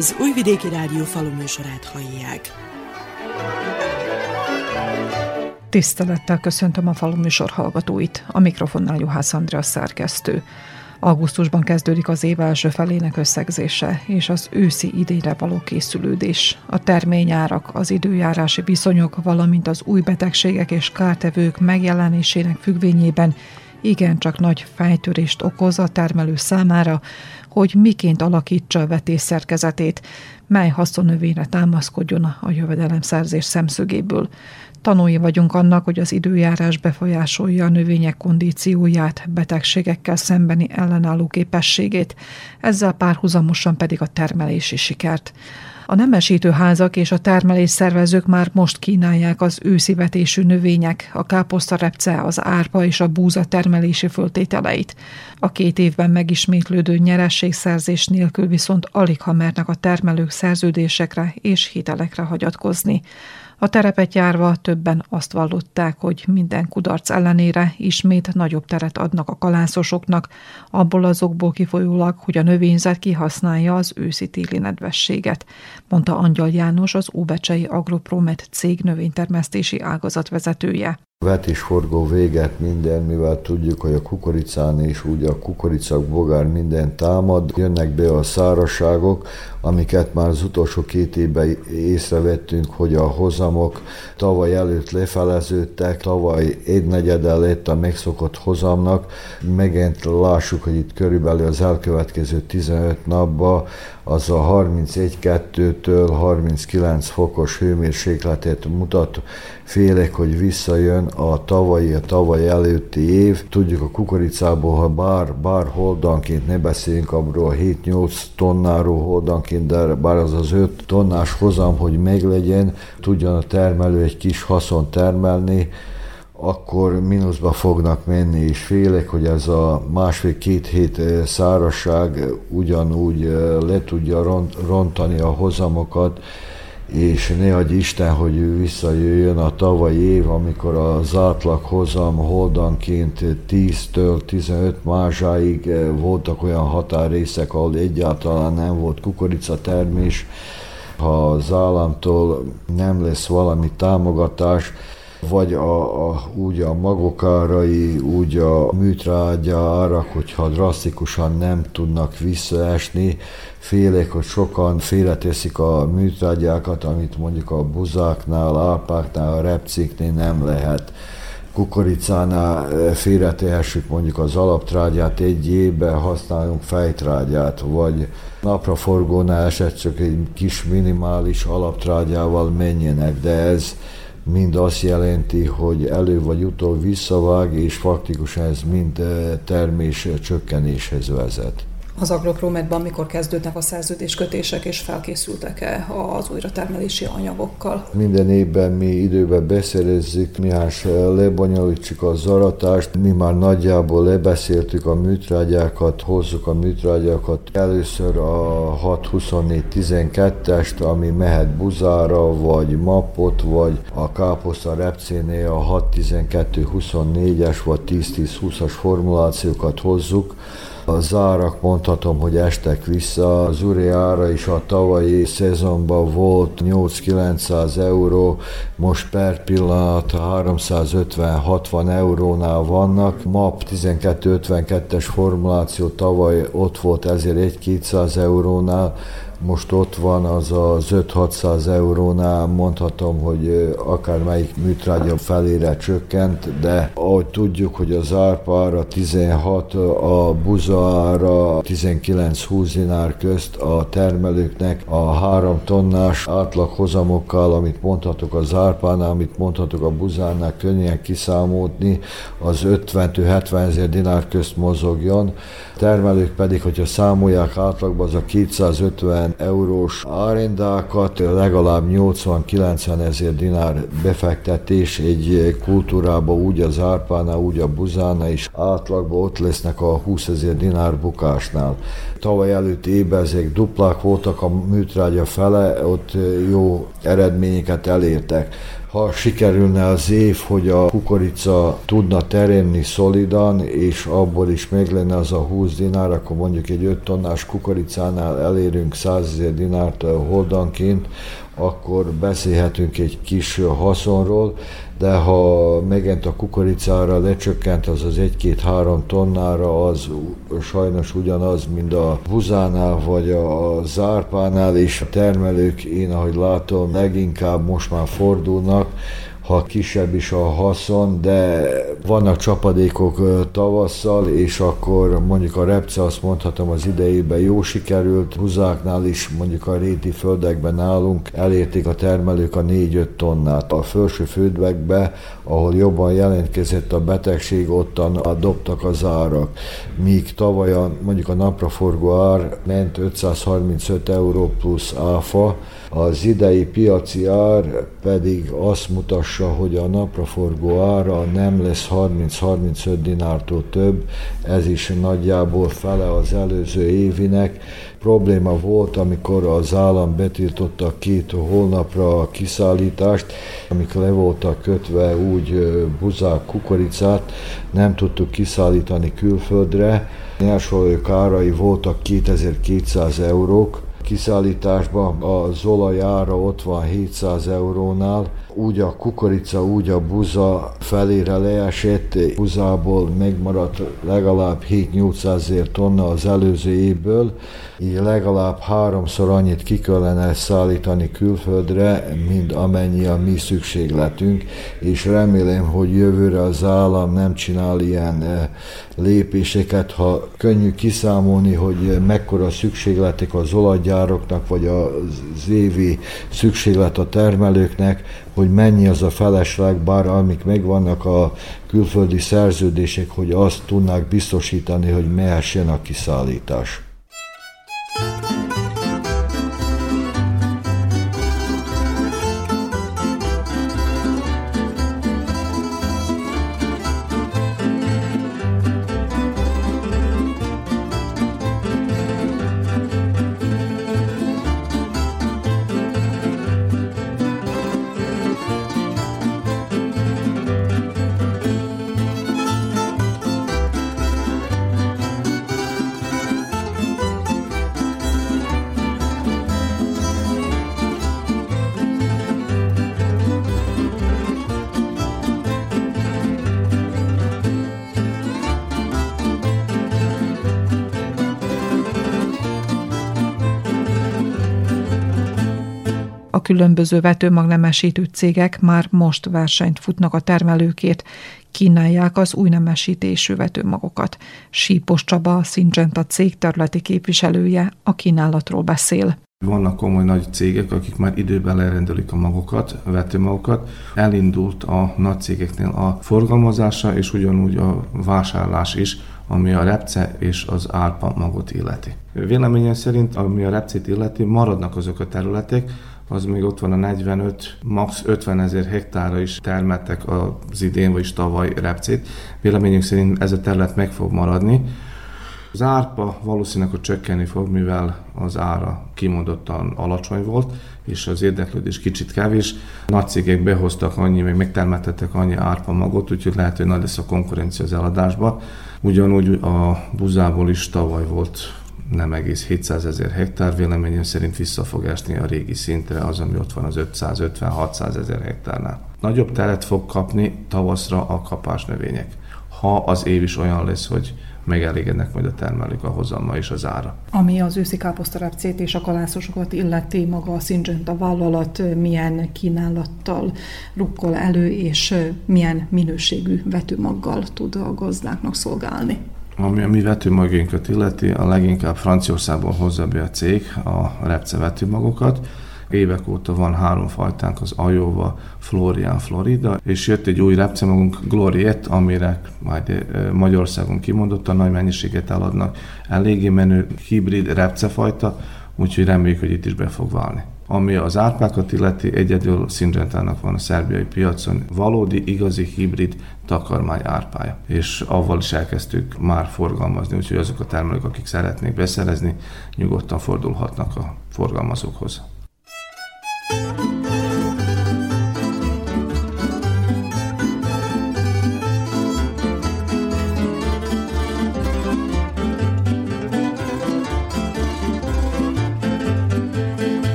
Az Újvidéki Rádió faluműsorát hallják. Tisztelettel köszöntöm a faluműsor hallgatóit. A mikrofonnál Juhász Andrea szerkesztő. Augusztusban kezdődik az év első felének összegzése és az őszi idényre való készülődés. A terményárak, az időjárási viszonyok, valamint az új betegségek és kártevők megjelenésének függvényében igencsak nagy fejtörést okoz a termelő számára, hogy miként alakítsa a vetés szerkezetét, mely haszonnövényre támaszkodjon a jövedelemszerzés szemszögéből. Tanúi vagyunk annak, hogy az időjárás befolyásolja a növények kondícióját, betegségekkel szembeni ellenálló képességét, ezzel párhuzamosan pedig a termelési sikert. A nemesítő házak és a termelés szervezők már most kínálják az őszi vetésű növények, a káposztarepce, az árpa és a búza termelési föltételeit. A két évben megismétlődő nyerességszerzés nélkül viszont alig ha mernek a termelők szerződésekre és hitelekre hagyatkozni. A terepet járva többen azt vallották, hogy minden kudarc ellenére ismét nagyobb teret adnak a kalászosoknak, abból azokból kifolyólag, hogy a növényzet kihasználja az őszi-téli nedvességet, mondta Angyal János, az Óbecsei Agropromet cég növénytermesztési ágazat vezetője vetésforgó véget minden, mivel tudjuk, hogy a kukoricán is úgy a kukoricak bogár minden támad, jönnek be a szárazságok, amiket már az utolsó két évben észrevettünk, hogy a hozamok tavaly előtt lefeleződtek, tavaly egy negyedel lett a megszokott hozamnak. Megint lássuk, hogy itt körülbelül az elkövetkező 15 napban az a 31-2-től 39 fokos hőmérsékletet mutat. Félek, hogy visszajön a tavalyi, a tavaly előtti év. Tudjuk a kukoricából, ha bár, bár holdanként ne beszéljünk abról 7-8 tonnáról holdanként, de bár az az 5 tonnás hozam, hogy meglegyen, tudjon a termelő egy kis haszon termelni, akkor mínuszba fognak menni, és félek, hogy ez a másfél-két hét szárasság ugyanúgy le tudja rontani a hozamokat, és ne adj Isten, hogy visszajöjjön a tavalyi év, amikor az átlag hozam holdanként 10-től 15 mázsáig voltak olyan határrészek, ahol egyáltalán nem volt kukoricatermés. Ha az államtól nem lesz valami támogatás, vagy a, a, úgy a magokárai, úgy a műtrágya árak, hogyha drasztikusan nem tudnak visszaesni, félek, hogy sokan félreteszik a műtrágyákat, amit mondjuk a buzáknál, ápáknál, a repciknél nem lehet. Kukoricánál eh, félretehessük mondjuk az alaptrágyát egy évben, használjunk fejtrágyát, vagy napraforgónál eset csak egy kis minimális alaptrágyával menjenek, de ez mind azt jelenti, hogy elő vagy utol visszavág, és faktikusan ez mind termés csökkenéshez vezet. Az Agroprometban mikor kezdődnek a szerződéskötések, és felkészültek-e az újratermelési anyagokkal? Minden évben mi időben beszerezzük, miháns lebonyolítsuk a zaratást. Mi már nagyjából lebeszéltük a műtrágyákat, hozzuk a műtrágyákat. Először a 6-24-12-est, ami mehet buzára, vagy mapot, vagy a káposzta repcénél a 6-12-24-es, vagy 10-10-20-as formulációkat hozzuk a zárak mondhatom, hogy estek vissza. Az uri ára is a tavalyi szezonban volt 8-900 euró, most per pillanat 350-60 eurónál vannak. MAP 1252-es formuláció tavaly ott volt ezért 1-200 eurónál, most ott van az az 5-600 eurónál, mondhatom, hogy akármelyik műtrágya felére csökkent, de ahogy tudjuk, hogy az árpára 16, a buzára 19-20 dinár közt a termelőknek a 3 tonnás átlaghozamokkal, amit mondhatok az árpánál, amit mondhatok a buzánál könnyen kiszámolni, az 50-70 ezer dinár közt mozogjon. Termelők pedig, hogyha számolják átlagban, az a 250 eurós árendákat, legalább 80-90 ezer dinár befektetés egy kultúrába, úgy az árpánál, úgy a buzána is átlagban ott lesznek a 20 ezer dinár bukásnál. Tavaly előtt évben ezek duplák voltak, a műtrágya fele, ott jó eredményeket elértek. Ha sikerülne az év, hogy a kukorica tudna teremni szolidan, és abból is meg lenne az a 20 dinár, akkor mondjuk egy 5 tonnás kukoricánál elérünk 100 ezer dinárt holdanként, akkor beszélhetünk egy kis haszonról, de ha megint a kukoricára lecsökkent az az 1-2-3 tonnára, az sajnos ugyanaz, mint a buzánál vagy a zárpánál, és a termelők, én ahogy látom, leginkább most már fordulnak, ha kisebb is a haszon, de vannak csapadékok tavasszal, és akkor mondjuk a repce azt mondhatom az idejében jó sikerült, buzáknál is mondjuk a réti földekben nálunk elérték a termelők a 4-5 tonnát. A felső földekbe, ahol jobban jelentkezett a betegség, ottan dobtak az árak. Míg tavaly a, mondjuk a napraforgó ár ment 535 euró plusz áfa, az idei piaci ár pedig azt mutassa, hogy a napraforgó ára nem lesz 30-35 dinártól több, ez is nagyjából fele az előző évinek. Probléma volt, amikor az állam betiltotta két hónapra a kiszállítást, amikor le voltak kötve úgy buzák, kukoricát, nem tudtuk kiszállítani külföldre. Nyersolajok árai voltak 2200 eurók, kiszállításban a zolaj ára ott van 700 eurónál, úgy a kukorica, úgy a buza felére leesett, buzából megmaradt legalább 7-800 tonna az előző évből, így legalább háromszor annyit ki kellene szállítani külföldre, mint amennyi a mi szükségletünk, és remélem, hogy jövőre az állam nem csinál ilyen eh, lépéseket, ha könnyű kiszámolni, hogy mekkora szükségletek az olajgyároknak, vagy az évi szükséglet a termelőknek, hogy mennyi az a felesleg, bár amik megvannak a külföldi szerződések, hogy azt tudnák biztosítani, hogy mehessen a kiszállítás. Különböző vetőmagnemesítő cégek már most versenyt futnak a termelőkért, kínálják az új nemesítésű vetőmagokat. Sípos Csaba, a Syngenta cég területi képviselője a kínálatról beszél. Vannak komoly nagy cégek, akik már időben lerendelik a magokat, vetőmagokat. Elindult a nagy cégeknél a forgalmazása, és ugyanúgy a vásárlás is, ami a repce és az árpa magot illeti. Véleményem szerint, ami a repcét illeti, maradnak azok a területek, az még ott van a 45, max 50 ezer hektára is termettek az idén, vagyis tavaly repcét. Véleményünk szerint ez a terület meg fog maradni. Az árpa valószínűleg, hogy csökkenni fog, mivel az ára kimondottan alacsony volt, és az érdeklődés kicsit kevés. Nagy cégek behoztak annyi, meg megtermeltettek annyi árpa magot, úgyhogy lehet, hogy nagy lesz a konkurencia az eladásba. Ugyanúgy a buzából is tavaly volt nem egész 700 ezer hektár, véleményem szerint vissza fog esni a régi szintre, az, ami ott van az 550-600 ezer hektárnál. Nagyobb teret fog kapni tavaszra a kapás növények, ha az év is olyan lesz, hogy megelégednek majd a termelők a hozamma és az ára. Ami az őszi káposztarepcét és a kalászosokat illeti, maga a Syngenta vállalat milyen kínálattal rukkol elő, és milyen minőségű vetőmaggal tud a gazdáknak szolgálni. Ami mi vetőmagjainkat illeti, a leginkább Franciaországból hozza be a cég a repce vetőmagokat. Évek óta van három fajtánk, az Iowa, Florian, Florida, és jött egy új repcemagunk, Gloriet, amire majd eh, Magyarországon kimondottan nagy mennyiséget eladnak. Eléggé menő hibrid repcefajta, úgyhogy reméljük, hogy itt is be fog válni. Ami az árpákat illeti, egyedül Syngenta-nak van a szerbiai piacon valódi, igazi hibrid takarmány árpája. És avval is elkezdtük már forgalmazni, úgyhogy azok a termelők, akik szeretnék beszerezni, nyugodtan fordulhatnak a forgalmazókhoz.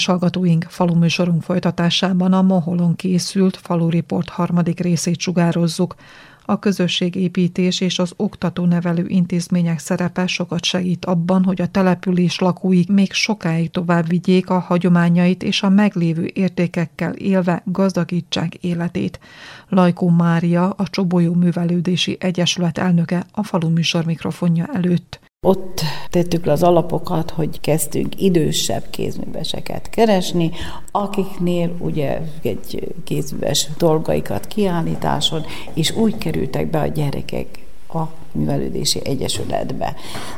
Kedves hallgatóink, faluműsorunk folytatásában a Moholon készült Falu Report harmadik részét sugározzuk. A közösségépítés és az oktató-nevelő intézmények szerepe sokat segít abban, hogy a település lakói még sokáig tovább vigyék a hagyományait és a meglévő értékekkel élve gazdagítsák életét. Lajkó Mária, a Csobolyó Művelődési Egyesület elnöke a falu műsor mikrofonja előtt. Ott tettük le az alapokat, hogy kezdtünk idősebb kézműveseket keresni, akiknél ugye egy kézműves dolgaikat kiállításon, és úgy kerültek be a gyerekek a művelődési egyesületbe.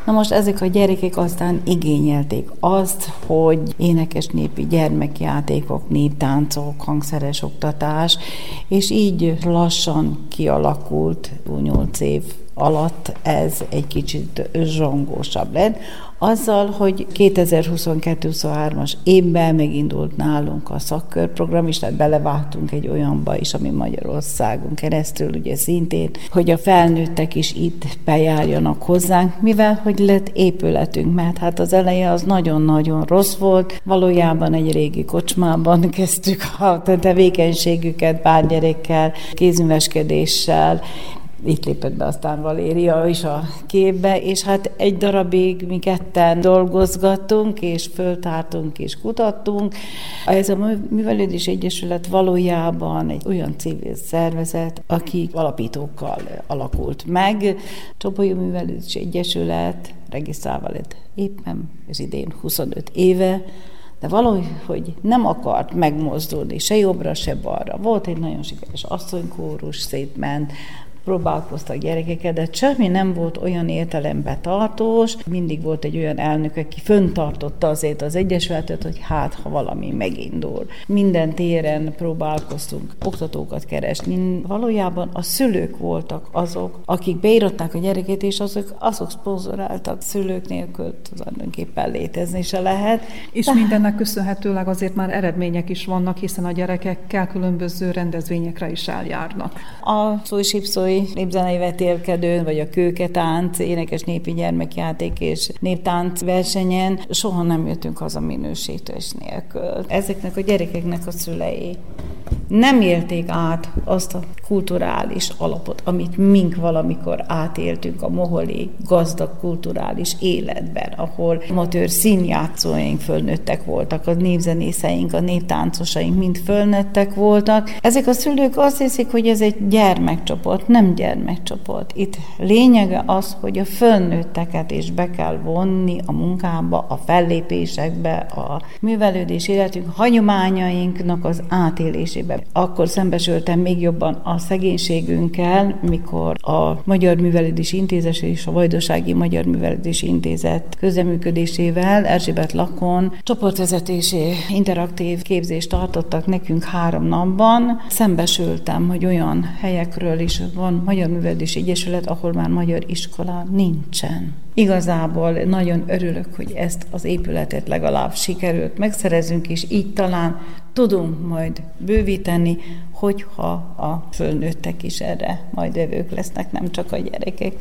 Na most ezek a gyerekek aztán igényelték azt, hogy énekes népi gyermekjátékok, néptáncok, hangszeres oktatás, és így lassan kialakult 8 év alatt ez egy kicsit zsongósabb lett, azzal, hogy 2022-23-as évben megindult nálunk a szakkörprogram is, tehát belevágtunk egy olyanba is, ami Magyarországon keresztül ugye szintén, hogy a felnőttek is itt bejárjanak hozzánk, mivel hogy lett épületünk, mert hát az eleje az nagyon-nagyon rossz volt, valójában egy régi kocsmában kezdtük a tevékenységüket bárgyerekkel, kézműveskedéssel, itt lépett be aztán Valéria is a képbe, és hát egy darabig mi ketten dolgozgattunk, és föltártunk, és kutattunk. Ez a Művelődés Egyesület valójában egy olyan civil szervezet, aki alapítókkal alakult meg. Csobolyó Művelődés Egyesület regisztrálva lett éppen, ez idén 25 éve, de valahogy hogy nem akart megmozdulni, se jobbra, se balra. Volt egy nagyon sikeres asszonykórus, szétment, próbálkoztak gyerekeket, de semmi nem volt olyan értelembe tartós. Mindig volt egy olyan elnök, aki föntartotta azért az Egyesületet, hogy hát, ha valami megindul. Minden téren próbálkoztunk oktatókat keresni. Valójában a szülők voltak azok, akik beíratták a gyereket, és azok, azok szponzoráltak szülők nélkül tulajdonképpen létezni se lehet. És De... mindennek köszönhetőleg azért már eredmények is vannak, hiszen a gyerekekkel különböző rendezvényekre is eljárnak. A szó és Károly népzenei vetélkedőn, vagy a kőketánc, énekes népi gyermekjáték és néptánc versenyen soha nem jöttünk haza minősítés nélkül. Ezeknek a gyerekeknek a szülei nem élték át azt a kulturális alapot, amit mink valamikor átéltünk a moholi gazdag kulturális életben, ahol amatőr színjátszóink fölnőttek voltak, a népzenészeink, a néptáncosaink mind fölnőttek voltak. Ezek a szülők azt hiszik, hogy ez egy gyermekcsoport, nem gyermekcsoport. Itt lényege az, hogy a fölnőtteket is be kell vonni a munkába, a fellépésekbe, a művelődés életünk hagyományainknak az átélésébe. Akkor szembesültem még jobban a szegénységünkkel, mikor a Magyar Művelődési Intézet és a Vajdasági Magyar Művelődési Intézet közeműködésével Erzsébet Lakon csoportvezetési interaktív képzést tartottak nekünk három napban. Szembesültem, hogy olyan helyekről is van Magyar Művelődési Egyesület, ahol már magyar iskola nincsen. Igazából nagyon örülök, hogy ezt az épületet legalább sikerült megszerezünk, és így talán tudunk majd bővíteni, hogyha a fölnőttek is erre majd evők lesznek, nem csak a gyerekek.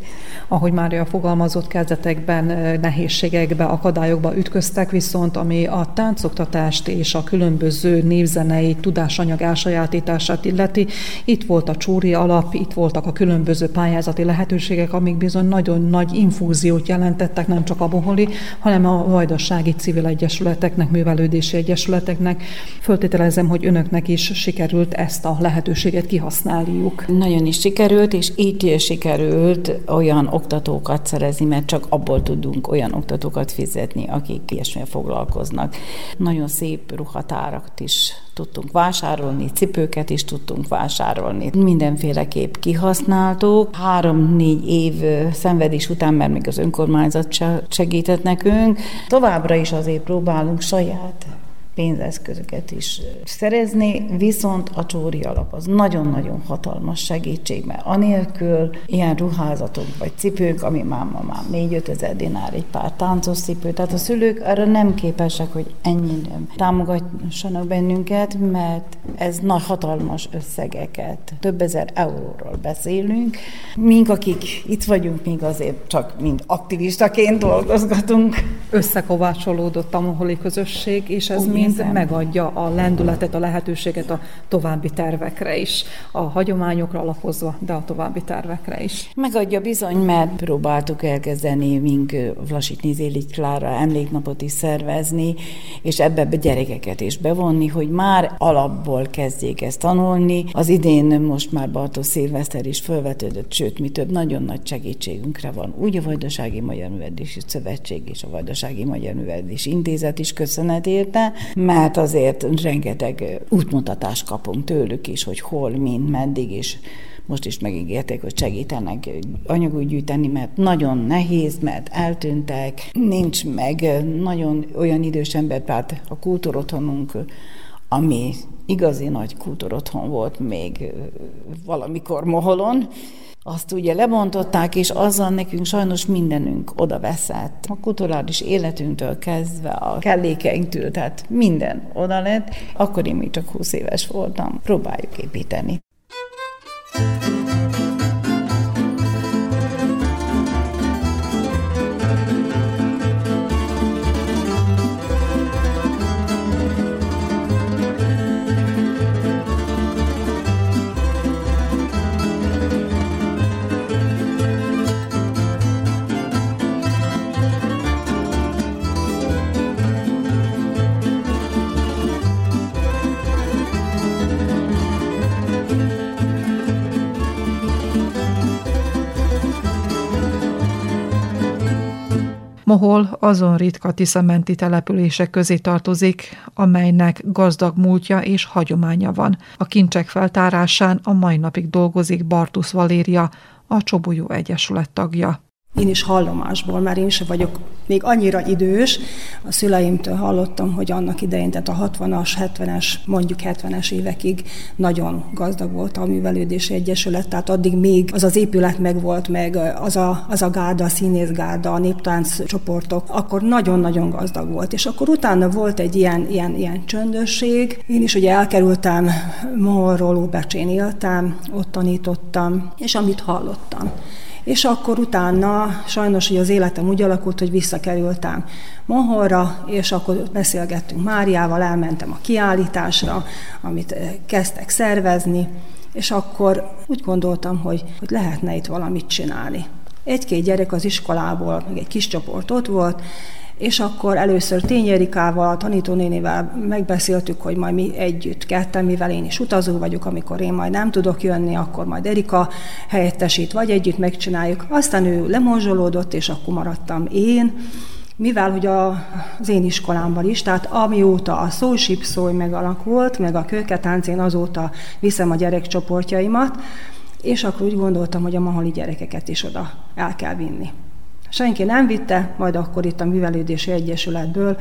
Ahogy Mária fogalmazott, kezdetekben nehézségekbe, akadályokba ütköztek, viszont ami a táncoktatást és a különböző névzenei tudásanyag elsajátítását illeti, itt volt a csúri alap, itt voltak a különböző pályázati lehetőségek, amik bizony nagyon nagy infúziót jelentettek nem csak a boholi, hanem a vajdasági civil egyesületeknek, művelődési egyesületeknek. Föltételezem, hogy önöknek is sikerült ezt a lehetőséget kihasználjuk. Nagyon is sikerült, és így sikerült olyan oktatókat szerezni, mert csak abból tudunk olyan oktatókat fizetni, akik ilyesmivel foglalkoznak. Nagyon szép ruhatárat is tudtunk vásárolni, cipőket is tudtunk vásárolni. Mindenféleképp kihasználtuk. Három-négy év szenvedés után, mert még az önkormányzat segített nekünk, továbbra is azért próbálunk saját pénzeszközöket is szerezni, viszont a csóri alap az nagyon-nagyon hatalmas segítség, mert anélkül ilyen ruházatok vagy cipők, ami már ma már 4-5 ezer dinár egy pár táncos cipő, tehát a szülők arra nem képesek, hogy ennyire támogassanak bennünket, mert ez nagy hatalmas összegeket, több ezer euróról beszélünk. Mink, akik itt vagyunk, még azért csak mind aktivistaként dolgozgatunk. Összekovácsolódott a moholi közösség, és ez mi mind hiszem. megadja a lendületet, a lehetőséget a további tervekre is, a hagyományokra alapozva, de a további tervekre is. Megadja bizony, mert próbáltuk elkezdeni mink Vlasitni Zéli Klára emléknapot is szervezni, és ebbe be gyerekeket is bevonni, hogy már alapból kezdjék ezt tanulni. Az idén most már Bartos Szilveszter is felvetődött, sőt, mi több nagyon nagy segítségünkre van. Úgy a Vajdasági Magyar Művelési Szövetség és a Vajdasági Magyar Művelési Intézet is köszönet érte, mert azért rengeteg útmutatást kapunk tőlük is, hogy hol, mint, meddig is most is megígérték, hogy segítenek anyagot gyűjteni, mert nagyon nehéz, mert eltűntek, nincs meg nagyon olyan idős ember, tehát a kultúrotthonunk ami igazi nagy kultúrotthon volt még valamikor Moholon, azt ugye lebontották, és azzal nekünk sajnos mindenünk oda veszett. A kulturális életünktől kezdve, a kellékeinktől, tehát minden oda lett. Akkor én még csak 20 éves voltam. Próbáljuk építeni. Mohol azon ritka tiszamenti települések közé tartozik, amelynek gazdag múltja és hagyománya van. A kincsek feltárásán a mai napig dolgozik Bartusz Valéria, a Csobolyó Egyesület tagja. Én is hallomásból, mert én sem vagyok még annyira idős. A szüleimtől hallottam, hogy annak idején, tehát a 60-as, 70-es, mondjuk 70-es évekig nagyon gazdag volt a Művelődési Egyesület, tehát addig még az az épület meg volt, meg az a, az a gárda, a színészgárda, a néptánc csoportok, akkor nagyon-nagyon gazdag volt. És akkor utána volt egy ilyen, ilyen, ilyen csöndösség. Én is ugye elkerültem Morról, Óbecsén éltem, ott tanítottam, és amit hallottam és akkor utána sajnos hogy az életem úgy alakult, hogy visszakerültem Mohorra, és akkor beszélgettünk Máriával, elmentem a kiállításra, amit eh, kezdtek szervezni, és akkor úgy gondoltam, hogy, hogy lehetne itt valamit csinálni. Egy-két gyerek az iskolából, még egy kis csoport ott volt, és akkor először Tényerikával, a tanítónénivel megbeszéltük, hogy majd mi együtt ketten, mivel én is utazó vagyok, amikor én majd nem tudok jönni, akkor majd Erika helyettesít, vagy együtt megcsináljuk. Aztán ő lemorzsolódott, és akkor maradtam én, mivel hogy a, az én iskolámban is, tehát amióta a szósipszói megalakult, meg a kőketánc, én azóta viszem a gyerekcsoportjaimat, és akkor úgy gondoltam, hogy a mahali gyerekeket is oda el kell vinni. Senki nem vitte, majd akkor itt a Művelődési Egyesületből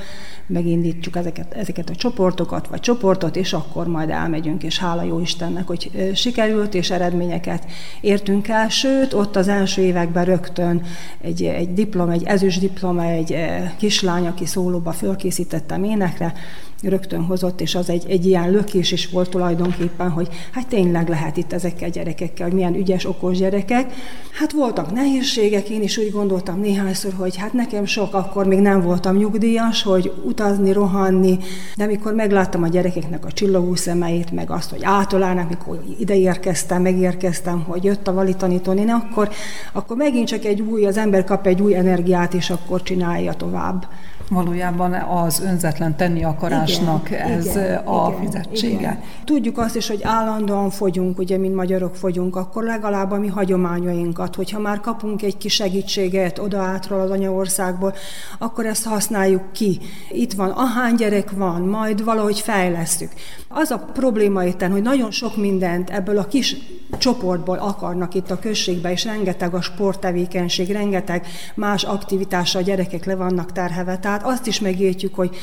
megindítjuk ezeket, ezeket a csoportokat, vagy csoportot, és akkor majd elmegyünk, és hála jó Istennek, hogy sikerült, és eredményeket értünk el. Sőt, ott az első években rögtön egy, egy diplom, egy ezüst diploma, egy kislány, aki szólóba fölkészítettem énekre, rögtön hozott, és az egy, egy ilyen lökés is volt tulajdonképpen, hogy hát tényleg lehet itt ezekkel a gyerekekkel, hogy milyen ügyes, okos gyerekek. Hát voltak nehézségek, én is úgy gondoltam néhányszor, hogy hát nekem sok, akkor még nem voltam nyugdíjas, hogy utazni, rohanni, de amikor megláttam a gyerekeknek a csillogó szemeit, meg azt, hogy átolálnak, mikor ide érkeztem, megérkeztem, hogy jött a valitanítani, akkor, akkor megint csak egy új, az ember kap egy új energiát, és akkor csinálja tovább valójában az önzetlen tenni akarásnak igen, ez igen, a igen, fizetsége. Igen. Tudjuk azt is, hogy állandóan fogyunk, ugye, mint magyarok fogyunk, akkor legalább a mi hagyományainkat, hogyha már kapunk egy kis segítséget oda átról az anyaországból, akkor ezt használjuk ki. Itt van, ahány gyerek van, majd valahogy fejlesztük. Az a probléma itt, hogy nagyon sok mindent ebből a kis csoportból akarnak itt a községbe, és rengeteg a sporttevékenység, rengeteg más aktivitása a gyerekek le vannak terhelve. Tehát azt is megértjük, hogy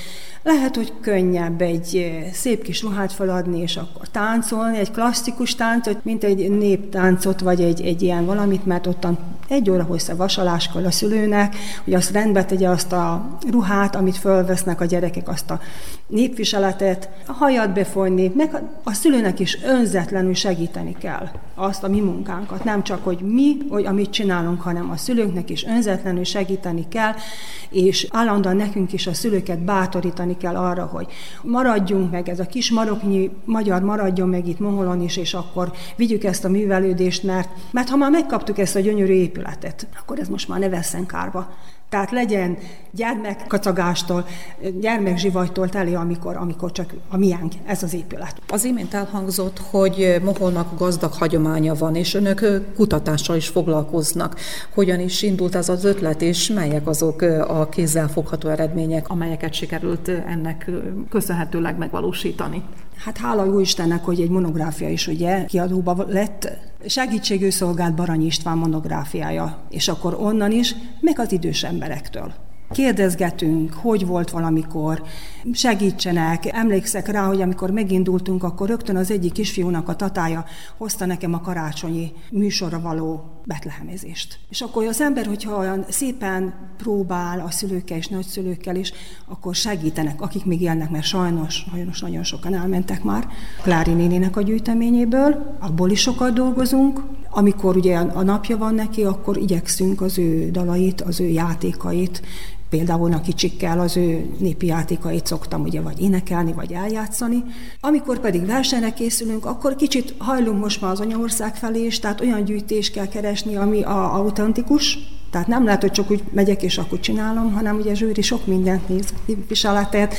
lehet, hogy könnyebb egy eh, szép kis ruhát feladni, és akkor táncolni, egy klasszikus táncot, mint egy néptáncot, vagy egy, egy ilyen valamit, mert ottan egy óra hossza vasalás kell a szülőnek, hogy azt rendbe tegye azt a ruhát, amit fölvesznek a gyerekek, azt a népviseletet, a hajat befonni, meg a szülőnek is önzetlenül segíteni kell azt a mi munkánkat. Nem csak, hogy mi, hogy amit csinálunk, hanem a szülőknek is önzetlenül segíteni kell, és állandóan nekünk is a szülőket bátorítani kell arra, hogy maradjunk meg, ez a kis maroknyi magyar maradjon meg itt Moholon is, és akkor vigyük ezt a művelődést, mert, mert ha már megkaptuk ezt a gyönyörű épületet, akkor ez most már ne vesszen kárba. Tehát legyen gyermekkacagástól, gyermekzsivajtól teli, amikor, amikor csak a miénk, ez az épület. Az imént elhangzott, hogy Moholnak gazdag hagyománya van, és önök kutatással is foglalkoznak. Hogyan is indult ez az ötlet, és melyek azok a kézzelfogható eredmények, amelyeket sikerült ennek köszönhetőleg megvalósítani? Hát hála jó Istennek, hogy egy monográfia is ugye kiadóba lett. Segítségű szolgált Barany István monográfiája, és akkor onnan is, meg az idős emberektől. Kérdezgetünk, hogy volt valamikor, segítsenek. Emlékszek rá, hogy amikor megindultunk, akkor rögtön az egyik kisfiúnak a tatája hozta nekem a karácsonyi műsorra való betlehemezést. És akkor az ember, hogyha olyan szépen próbál a szülőkkel és nagyszülőkkel is, akkor segítenek, akik még élnek, mert sajnos, sajnos nagyon sokan elmentek már Klári nénének a gyűjteményéből, abból is sokat dolgozunk. Amikor ugye a napja van neki, akkor igyekszünk az ő dalait, az ő játékait Például a kicsikkel az ő népi játékait szoktam ugye vagy énekelni, vagy eljátszani. Amikor pedig versenyre készülünk, akkor kicsit hajlunk most már az anyaország felé is, tehát olyan gyűjtést kell keresni, ami a autentikus, tehát nem lehet, hogy csak úgy megyek és akkor csinálom, hanem ugye zsűri sok mindent néz képviseletet,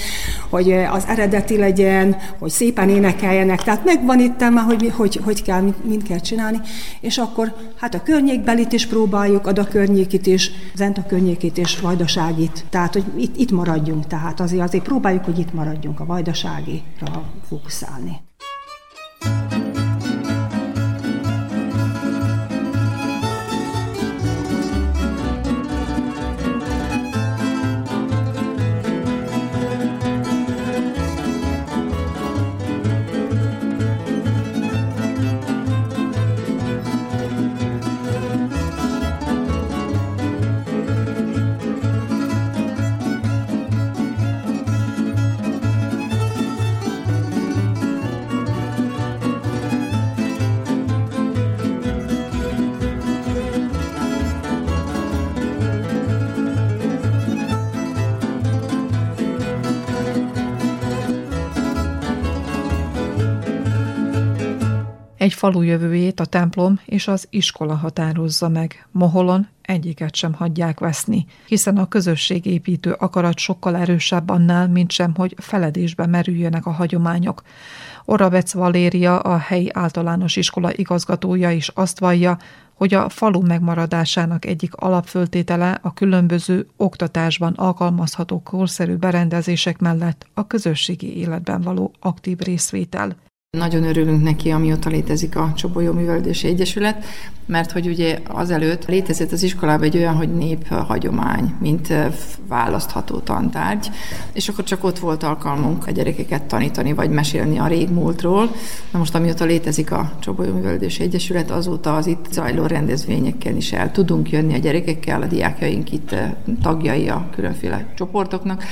hogy az eredeti legyen, hogy szépen énekeljenek. Tehát megvan itt már, hogy, hogy, hogy kell, mind, mind kell csinálni. És akkor hát a környékbelit is próbáljuk, ad a környékit is, Zent a környékét és Vajdaságit. Tehát, hogy itt, itt maradjunk. Tehát azért, azért próbáljuk, hogy itt maradjunk a Vajdaságira fókuszálni. Falu jövőjét a templom és az iskola határozza meg. Moholon egyiket sem hagyják veszni, hiszen a közösségépítő akarat sokkal erősebb annál, mint sem, hogy feledésbe merüljenek a hagyományok. Oravec Valéria, a helyi általános iskola igazgatója is azt vallja, hogy a falu megmaradásának egyik alapföltétele a különböző oktatásban alkalmazható korszerű berendezések mellett a közösségi életben való aktív részvétel. Nagyon örülünk neki, amióta létezik a Csobolyó Művelődési Egyesület, mert hogy ugye azelőtt létezett az iskolában egy olyan, hogy néphagyomány, mint választható tantárgy, és akkor csak ott volt alkalmunk a gyerekeket tanítani, vagy mesélni a régmúltról. Na most amióta létezik a Csobolyó Művelődési Egyesület, azóta az itt zajló rendezvényekkel is el tudunk jönni a gyerekekkel, a diákjaink itt tagjai a különféle csoportoknak.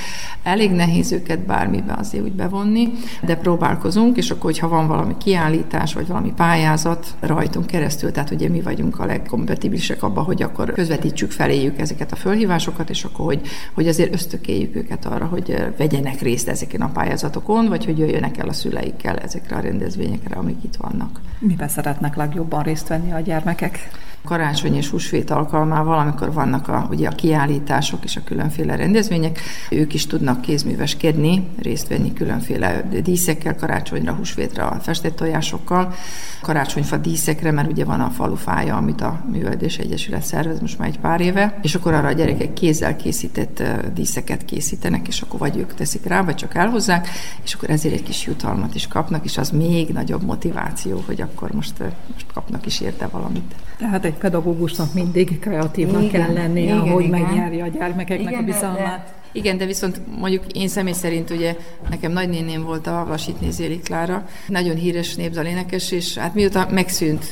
Elég nehéz őket bármibe azért úgy bevonni, de próbálkozunk, és akkor, hogyha ha van valami kiállítás, vagy valami pályázat rajtunk keresztül, tehát ugye mi vagyunk a legkompatibilisek abban, hogy akkor közvetítsük feléjük ezeket a fölhívásokat, és akkor hogy, hogy azért ösztökéljük őket arra, hogy vegyenek részt ezeken a pályázatokon, vagy hogy jöjjönek el a szüleikkel ezekre a rendezvényekre, amik itt vannak. Miben szeretnek legjobban részt venni a gyermekek? Karácsony és húsvét alkalmával, amikor vannak a, ugye a kiállítások és a különféle rendezvények, ők is tudnak kézműveskedni, részt venni különféle díszekkel, karácsonyra, húsvétre a festett tojásokkal, karácsonyfa díszekre, mert ugye van a falufája, amit a Műveldés Egyesület szervez most már egy pár éve, és akkor arra a gyerekek kézzel készített díszeket készítenek, és akkor vagy ők teszik rá, vagy csak elhozzák, és akkor ezért egy kis jutalmat is kapnak, és az még nagyobb motiváció, hogy akkor most, most kapnak is érte valamit. Tehát egy pedagógusnak mindig kreatívnak igen, kell lennie, igen, ahogy igen. megnyerje a gyermekeknek igen, a bizalmát. De, igen, de viszont mondjuk én személy szerint ugye nekem nagynéném volt a Vasítné Zéli Klára, nagyon híres népzalénekes, és hát mióta megszűnt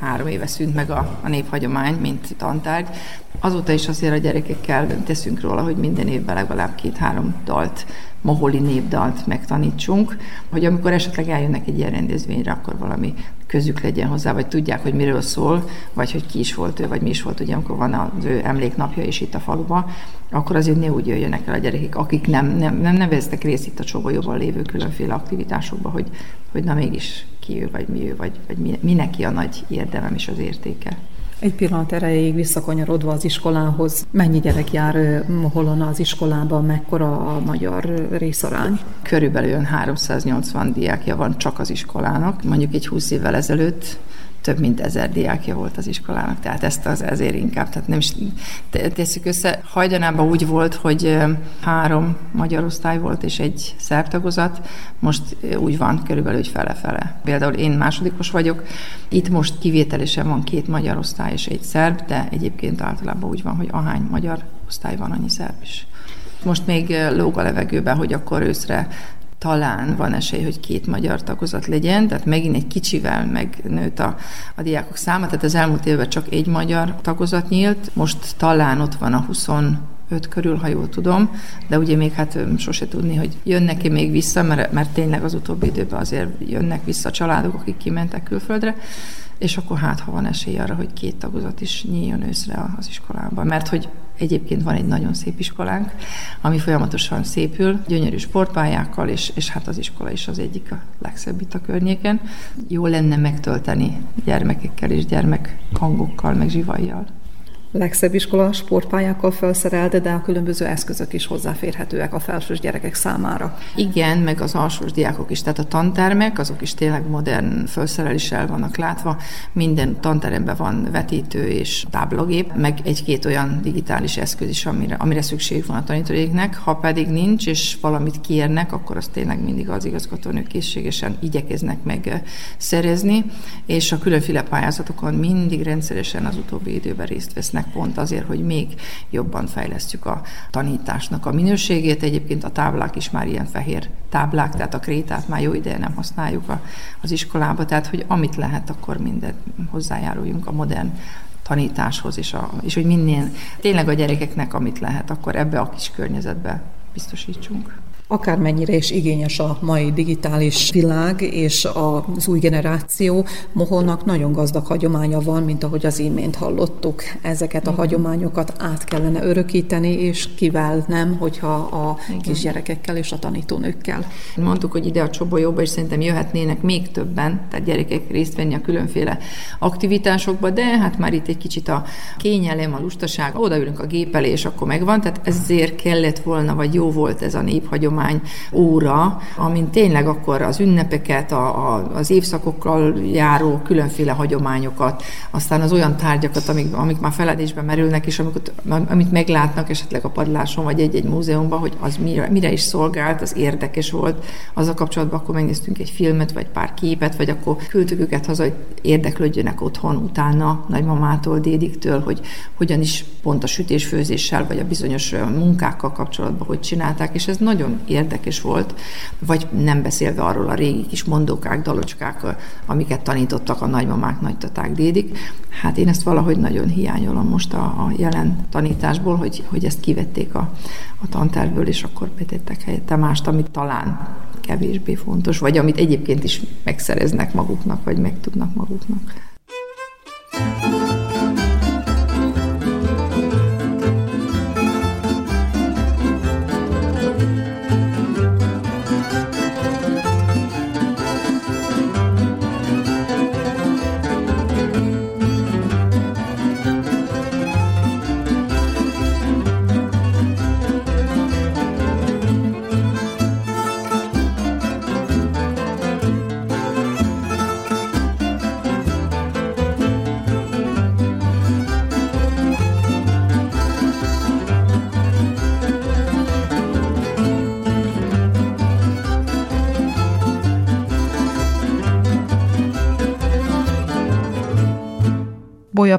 három éve szűnt meg a, a néphagyomány, mint tantárgy. Azóta is azért a gyerekekkel teszünk róla, hogy minden évben legalább két-három dalt moholi népdalt megtanítsunk, hogy amikor esetleg eljönnek egy ilyen rendezvényre, akkor valami közük legyen hozzá, vagy tudják, hogy miről szól, vagy hogy ki is volt ő, vagy mi is volt, ugye, amikor van az ő emléknapja is itt a faluba, akkor azért ne úgy jöjjenek el a gyerekek, akik nem, nem, nem neveztek részt itt a csobolyóban lévő különféle aktivitásokba, hogy, hogy na mégis ki ő, vagy mi ő, vagy, vagy mi, mi neki a nagy érdemem és az értéke. Egy pillanat erejéig visszakanyarodva az iskolához, mennyi gyerek jár Moholon az iskolában, mekkora a magyar részarány? Körülbelül 380 diákja van csak az iskolának. Mondjuk egy 20 évvel ezelőtt több mint ezer diákja volt az iskolának, tehát ezt az ezért inkább, tehát nem is tesszük össze. Hajdanában úgy volt, hogy három magyar osztály volt és egy szerb tagozat, most úgy van körülbelül, hogy fele-fele. Például én másodikos vagyok, itt most kivételesen van két magyar osztály és egy szerb, de egyébként általában úgy van, hogy ahány magyar osztály van, annyi szerb is. Most még lóg a levegőben, hogy akkor őszre talán van esély, hogy két magyar tagozat legyen, tehát megint egy kicsivel megnőtt a, a diákok száma, tehát az elmúlt évben csak egy magyar tagozat nyílt, most talán ott van a 20 öt körül, ha jól tudom, de ugye még hát sose tudni, hogy jönnek-e még vissza, mert, mert tényleg az utóbbi időben azért jönnek vissza a családok, akik kimentek külföldre, és akkor hát, ha van esély arra, hogy két tagozat is nyíljon őszre az iskolában. Mert hogy egyébként van egy nagyon szép iskolánk, ami folyamatosan szépül, gyönyörű sportpályákkal, és, és hát az iskola is az egyik a legszebb itt a környéken. Jó lenne megtölteni gyermekekkel és gyermekhangokkal, meg zsivajjal legszebb iskola sportpályákkal felszerelt, de a különböző eszközök is hozzáférhetőek a felsős gyerekek számára. Igen, meg az alsós diákok is, tehát a tantermek, azok is tényleg modern felszereléssel vannak látva, minden tanteremben van vetítő és táblagép, meg egy-két olyan digitális eszköz is, amire, amire szükség van a tanítójéknek. Ha pedig nincs, és valamit kérnek, akkor azt tényleg mindig az igazgatónők készségesen igyekeznek meg szerezni, és a különféle pályázatokon mindig rendszeresen az utóbbi időben részt vesznek lesznek pont azért, hogy még jobban fejlesztjük a tanításnak a minőségét. Egyébként a táblák is már ilyen fehér táblák, tehát a krétát már jó ideje nem használjuk a, az iskolába, tehát hogy amit lehet, akkor mindent hozzájáruljunk a modern tanításhoz, és, a, és hogy minél tényleg a gyerekeknek, amit lehet, akkor ebbe a kis környezetbe biztosítsunk. Akármennyire is igényes a mai digitális világ és az új generáció, Mohónak nagyon gazdag hagyománya van, mint ahogy az imént hallottuk. Ezeket a hagyományokat át kellene örökíteni, és kivel nem, hogyha a Igen. kisgyerekekkel és a tanítónőkkel. Mondtuk, hogy ide a csobolyóba, és szerintem jöhetnének még többen, tehát gyerekek részt venni a különféle aktivitásokba, de hát már itt egy kicsit a kényelem, a lustaság, odaülünk a gép elé, és akkor megvan, tehát ezért kellett volna, vagy jó volt ez a néphagyomány, tudomány óra, amin tényleg akkor az ünnepeket, a, a, az évszakokkal járó különféle hagyományokat, aztán az olyan tárgyakat, amik, amik már feledésbe merülnek, és amiket, amit meglátnak esetleg a padláson, vagy egy-egy múzeumban, hogy az mire, mire is szolgált, az érdekes volt. Az a kapcsolatban akkor megnéztünk egy filmet, vagy pár képet, vagy akkor küldtük őket haza, hogy érdeklődjönek otthon utána nagymamától, dédiktől, hogy hogyan is pont a sütésfőzéssel, vagy a bizonyos munkákkal kapcsolatban, hogy csinálták, és ez nagyon érdekes volt, vagy nem beszélve arról a régi kis mondókák, dalocskák, amiket tanítottak a nagymamák, nagytaták, dédik. Hát én ezt valahogy nagyon hiányolom most a, a jelen tanításból, hogy, hogy ezt kivették a, a tantervből, és akkor betettek helyette mást, amit talán kevésbé fontos, vagy amit egyébként is megszereznek maguknak, vagy megtudnak maguknak. thank you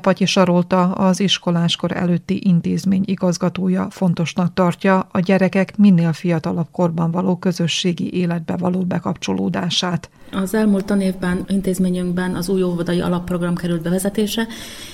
Patyi Sarolta, az iskoláskor előtti intézmény igazgatója fontosnak tartja a gyerekek minél fiatalabb korban való közösségi életbe való bekapcsolódását. Az elmúlt tanévben intézményünkben az új óvodai alapprogram került bevezetése.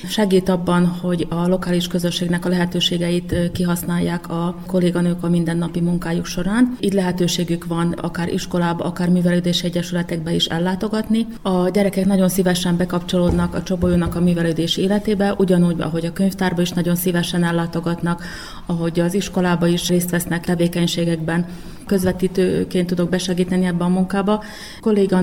Segít abban, hogy a lokális közösségnek a lehetőségeit kihasználják a kolléganők a mindennapi munkájuk során. Így lehetőségük van akár iskolába, akár művelődési egyesületekbe is ellátogatni. A gyerekek nagyon szívesen bekapcsolódnak a csobolyónak a művelődési életébe, ugyanúgy, ahogy a könyvtárba is nagyon szívesen ellátogatnak, ahogy az iskolába is részt vesznek tevékenységekben közvetítőként tudok besegíteni ebbe a munkába. A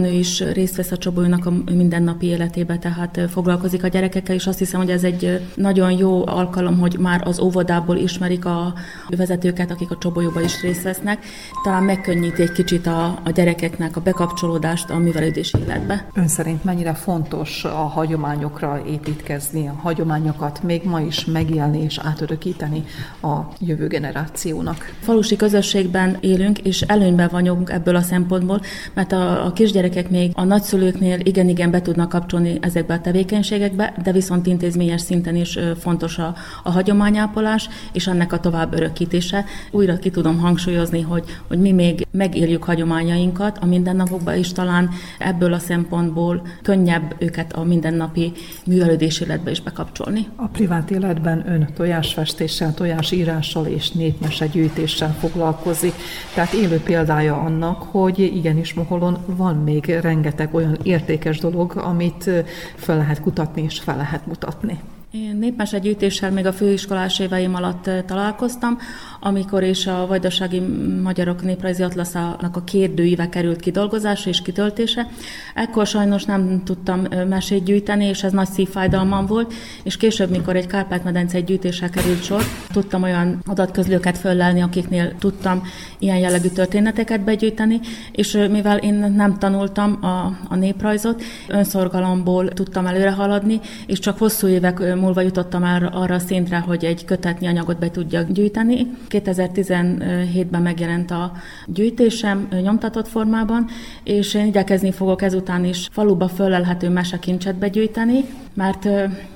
kolléganő is részt vesz a csobolynak a mindennapi életébe, tehát foglalkozik a gyerekekkel, és azt hiszem, hogy ez egy nagyon jó alkalom, hogy már az óvodából ismerik a vezetőket, akik a csobolyóban is részt vesznek. Talán megkönnyíti egy kicsit a, a gyerekeknek a bekapcsolódást a művelődési életbe. Ön szerint mennyire fontos a hagyományokra építkezni, a hagyományokat még ma is megélni és átörökíteni a jövő generációnak? Falusi közösségben élünk, és előnyben vagyunk ebből a szempontból, mert a, a kisgyerekek még a nagyszülőknél igen-igen be tudnak kapcsolni ezekbe a tevékenységekbe, de viszont intézményes szinten is fontos a, a hagyományápolás és ennek a tovább örökítése. Újra ki tudom hangsúlyozni, hogy, hogy mi még megéljük hagyományainkat a mindennapokban, és talán ebből a szempontból könnyebb őket a mindennapi művelődés életbe is bekapcsolni. A privát életben ön tojásfestéssel, tojásírással és népmesegyűjtéssel foglalkozik. Tehát élő példája annak, hogy igenis Moholon van még rengeteg olyan értékes dolog, amit fel lehet kutatni és fel lehet mutatni. Én népmesegyűjtéssel még a főiskolás éveim alatt találkoztam, amikor is a Vajdasági Magyarok Néprajzi Atlaszának a kérdőíve került kidolgozásra és kitöltése. Ekkor sajnos nem tudtam mesét gyűjteni, és ez nagy szívfájdalmam volt, és később, mikor egy Kárpát-medence gyűjtéssel került sor, tudtam olyan adatközlőket föllelni, akiknél tudtam ilyen jellegű történeteket begyűjteni, és mivel én nem tanultam a, a néprajzot, önszorgalomból tudtam előre haladni, és csak hosszú évek múlva jutottam már arra a szintre, hogy egy kötetnyi anyagot be tudjak gyűjteni. 2017-ben megjelent a gyűjtésem nyomtatott formában, és én igyekezni fogok ezután is faluba fölelhető mesekincset begyűjteni, mert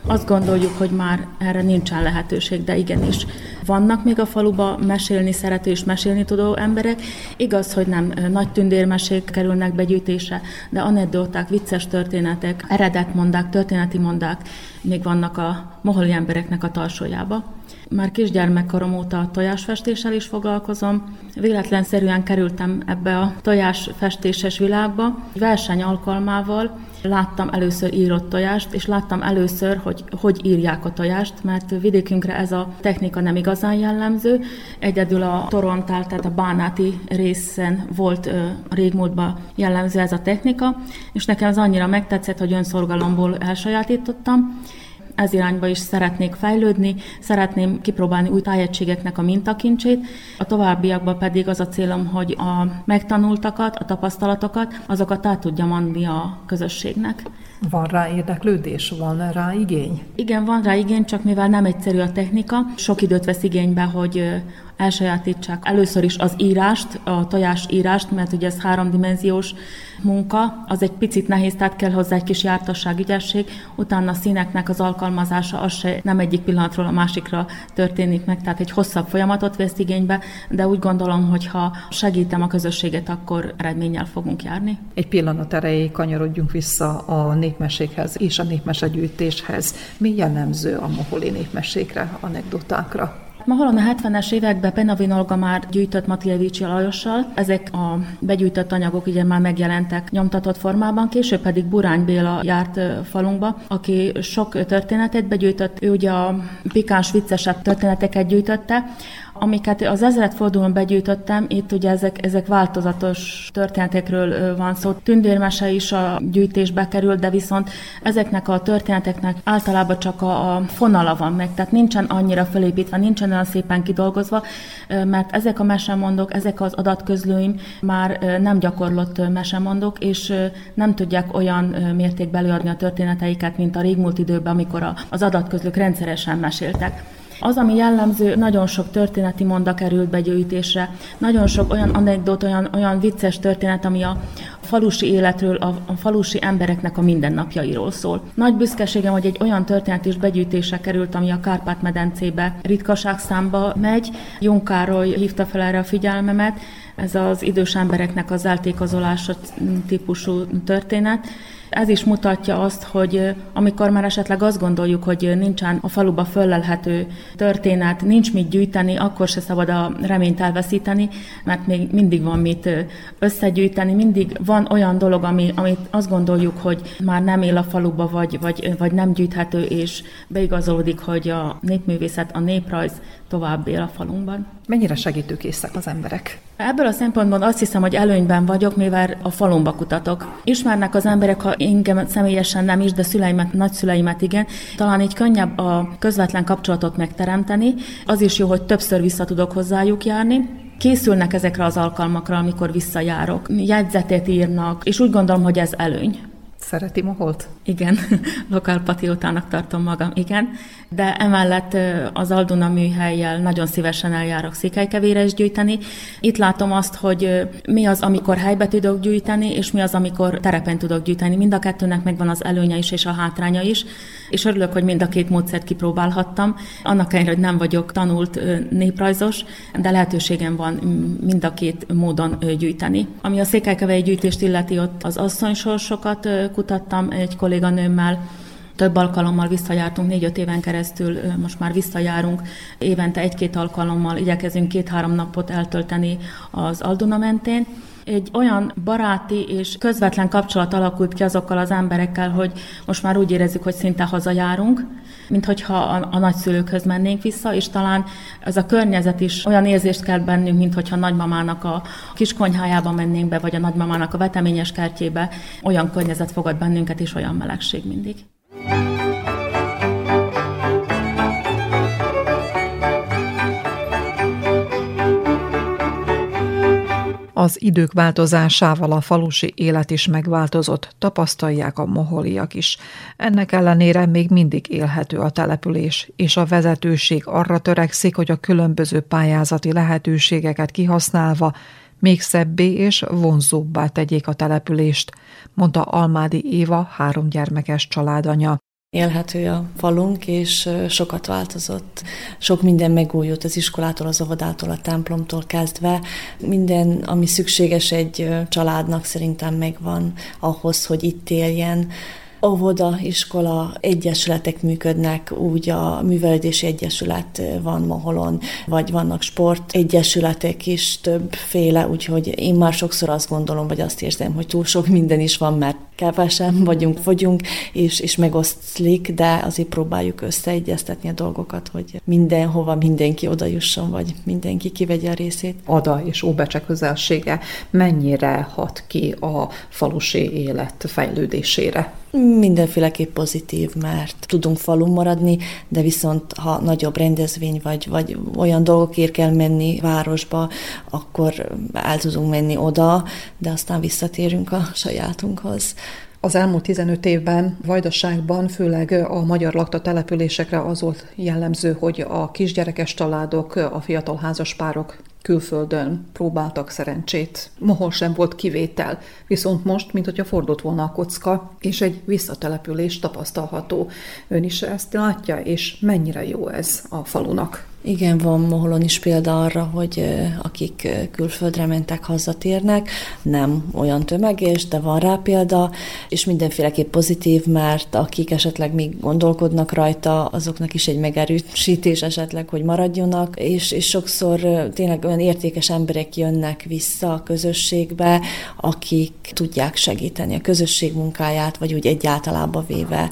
azt gondoljuk, hogy már erre nincsen lehetőség, de igenis vannak még a faluba mesélni szerető és mesélni tudó emberek. Igaz, hogy nem nagy tündérmesék kerülnek begyűjtésre, de anekdoták, vicces történetek, eredetmondák, történeti mondák még vannak a moholi embereknek a talsójába. Már kisgyermekkorom óta a tojásfestéssel is foglalkozom. Véletlenszerűen kerültem ebbe a tojásfestéses világba. Verseny alkalmával láttam először írott tojást, és láttam először, hogy hogy írják a tojást, mert vidékünkre ez a technika nem igazán jellemző. Egyedül a torontál, tehát a bánáti részen volt a régmúltban jellemző ez a technika, és nekem az annyira megtetszett, hogy önszorgalomból elsajátítottam, ez irányba is szeretnék fejlődni, szeretném kipróbálni új tájegységeknek a mintakincsét, a továbbiakban pedig az a célom, hogy a megtanultakat, a tapasztalatokat, azokat át tudjam adni a közösségnek. Van rá érdeklődés, van rá igény? Igen, van rá igény, csak mivel nem egyszerű a technika, sok időt vesz igénybe, hogy elsajátítsák először is az írást, a tojás írást, mert ugye ez háromdimenziós munka, az egy picit nehéz, tehát kell hozzá egy kis jártasság, ügyesség, utána a színeknek az alkalmazása, az se nem egyik pillanatról a másikra történik meg, tehát egy hosszabb folyamatot vesz igénybe, de úgy gondolom, hogy ha segítem a közösséget, akkor eredménnyel fogunk járni. Egy pillanat erejéig kanyarodjunk vissza a népmesékhez és a népmesegyűjtéshez. Mi jellemző a moholi népmesékre, anekdotákra? Mahalon a 70-es években Penavin Olga már gyűjtött Matijevicsi Lajossal. Ezek a begyűjtött anyagok ugye már megjelentek nyomtatott formában, később pedig Burány Béla járt falunkba, aki sok történetet begyűjtött. Ő ugye a pikáns, viccesebb történeteket gyűjtötte, Amiket az ezredfordulón begyűjtöttem, itt ugye ezek, ezek változatos történetekről van szó. Tündérmese is a gyűjtésbe kerül, de viszont ezeknek a történeteknek általában csak a, a fonala van meg, tehát nincsen annyira felépítve, nincsen olyan szépen kidolgozva, mert ezek a mesemondók, ezek az adatközlőim már nem gyakorlott mesemondók, és nem tudják olyan mértékben előadni a történeteiket, mint a régmúlt időben, amikor az adatközlők rendszeresen meséltek. Az, ami jellemző, nagyon sok történeti monda került begyűjtésre, nagyon sok olyan anekdót, olyan, olyan vicces történet, ami a falusi életről, a, a falusi embereknek a mindennapjairól szól. Nagy büszkeségem, hogy egy olyan történet is begyűjtésre került, ami a Kárpát-medencébe ritkaságszámba megy. Junkároly hívta fel erre a figyelmemet, ez az idős embereknek az eltékozolása típusú történet, ez is mutatja azt, hogy amikor már esetleg azt gondoljuk, hogy nincsen a faluba föllelhető történet, nincs mit gyűjteni, akkor se szabad a reményt elveszíteni, mert még mindig van mit összegyűjteni, mindig van olyan dolog, ami, amit azt gondoljuk, hogy már nem él a faluba, vagy, vagy, vagy nem gyűjthető, és beigazolódik, hogy a népművészet, a néprajz tovább él a falunkban. Mennyire segítőkészek az emberek? Ebből a szempontból azt hiszem, hogy előnyben vagyok, mivel a falumba kutatok. Ismernek az emberek, ha engem személyesen nem is, de szüleimet, nagyszüleimet igen. Talán így könnyebb a közvetlen kapcsolatot megteremteni. Az is jó, hogy többször vissza tudok hozzájuk járni. Készülnek ezekre az alkalmakra, amikor visszajárok. Jegyzetét írnak, és úgy gondolom, hogy ez előny. Szereti Moholt? Igen, lokálpatriótának tartom magam, igen. De emellett az Alduna műhelyjel nagyon szívesen eljárok székelykevére is gyűjteni. Itt látom azt, hogy mi az, amikor helybe tudok gyűjteni, és mi az, amikor terepen tudok gyűjteni. Mind a kettőnek megvan az előnye is és a hátránya is, és örülök, hogy mind a két módszert kipróbálhattam. Annak ellenére, hogy nem vagyok tanult néprajzos, de lehetőségem van mind a két módon gyűjteni. Ami a székelykevei gyűjtést illeti, ott az asszonysorsokat kutattam egy kolléganőmmel, több alkalommal visszajártunk, négy-öt éven keresztül most már visszajárunk, évente egy-két alkalommal igyekezünk két-három napot eltölteni az Alduna mentén. Egy olyan baráti és közvetlen kapcsolat alakult ki azokkal az emberekkel, hogy most már úgy érezzük, hogy szinte hazajárunk, mint hogyha a, a nagyszülőkhöz mennénk vissza, és talán ez a környezet is olyan érzést kell bennünk, mint hogyha nagymamának a kiskonyhájába mennénk be, vagy a nagymamának a veteményes kertjébe. Olyan környezet fogad bennünket, és olyan melegség mindig. Az idők változásával a falusi élet is megváltozott, tapasztalják a moholiak is. Ennek ellenére még mindig élhető a település, és a vezetőség arra törekszik, hogy a különböző pályázati lehetőségeket kihasználva még szebbé és vonzóbbá tegyék a települést, mondta Almádi Éva három gyermekes családanya. Élhető a falunk, és sokat változott. Sok minden megújult az iskolától, az óvodától, a templomtól kezdve. Minden, ami szükséges egy családnak szerintem megvan ahhoz, hogy itt éljen óvoda, iskola, egyesületek működnek, úgy a művelődési egyesület van Moholon, vagy vannak sport egyesületek is többféle, úgyhogy én már sokszor azt gondolom, vagy azt érzem, hogy túl sok minden is van, mert kevesen vagyunk, vagyunk, és, és megosztlik, de azért próbáljuk összeegyeztetni a dolgokat, hogy mindenhova mindenki oda jusson, vagy mindenki kivegye a részét. Ada és Óbecse közelsége mennyire hat ki a falusi élet fejlődésére? Mindenféleképp pozitív, mert tudunk falun maradni, de viszont ha nagyobb rendezvény vagy, vagy olyan dolgokért kell menni városba, akkor el tudunk menni oda, de aztán visszatérünk a sajátunkhoz. Az elmúlt 15 évben Vajdaságban, főleg a magyar lakta településekre az volt jellemző, hogy a kisgyerekes családok, a fiatal házaspárok külföldön próbáltak szerencsét. Mohol sem volt kivétel, viszont most, mint hogyha fordult volna a kocka, és egy visszatelepülés tapasztalható. Ön is ezt látja, és mennyire jó ez a falunak? Igen, van Moholon is példa arra, hogy akik külföldre mentek, hazatérnek, nem olyan tömeges, de van rá példa, és mindenféleképp pozitív, mert akik esetleg még gondolkodnak rajta, azoknak is egy megerősítés esetleg, hogy maradjonak, és, és sokszor tényleg olyan értékes emberek jönnek vissza a közösségbe, akik tudják segíteni a közösség munkáját, vagy úgy egyáltalában véve.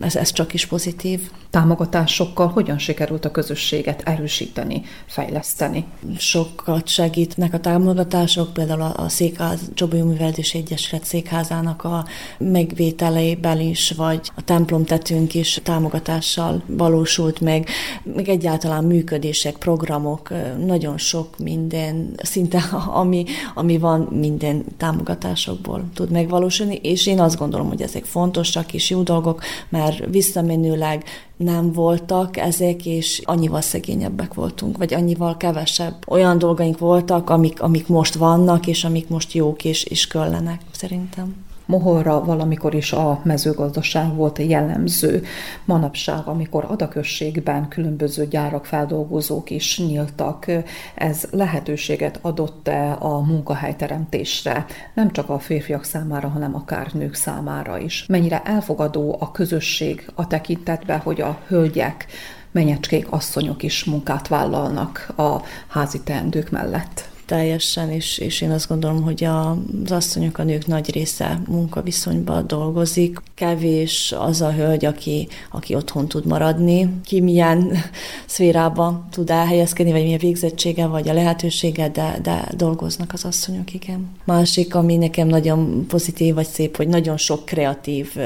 Ez, ez csak is pozitív. Támogatásokkal hogyan sikerült a közösséget erősíteni, fejleszteni? Sokat segítnek a támogatások, például a Székház, Csobolyó Művelési Egyesület székházának a megvételeiben is, vagy a templomtetőnk is támogatással valósult meg, meg egyáltalán működések, programok, nagyon sok minden, szinte ami, ami van, minden támogatásokból tud megvalósulni, és én azt gondolom, hogy ezek fontosak és jó dolgok, mert visszamenőleg nem voltak ezek, és annyival szegényebbek voltunk, vagy annyival kevesebb olyan dolgaink voltak, amik, amik most vannak, és amik most jók és, és köllenek, szerintem. Mohorra valamikor is a mezőgazdaság volt jellemző. Manapság, amikor adaközségben különböző gyárak, feldolgozók is nyíltak, ez lehetőséget adott-e a munkahelyteremtésre, nem csak a férfiak számára, hanem akár nők számára is. Mennyire elfogadó a közösség a tekintetben, hogy a hölgyek, menyecskék, asszonyok is munkát vállalnak a házi teendők mellett? Teljesen, és, és én azt gondolom, hogy az asszonyok, a nők nagy része munkaviszonyban dolgozik. Kevés az a hölgy, aki, aki otthon tud maradni, ki milyen szférába tud elhelyezkedni, vagy milyen végzettsége, vagy a lehetősége, de, de dolgoznak az asszonyok, igen. Másik, ami nekem nagyon pozitív, vagy szép, hogy nagyon sok kreatív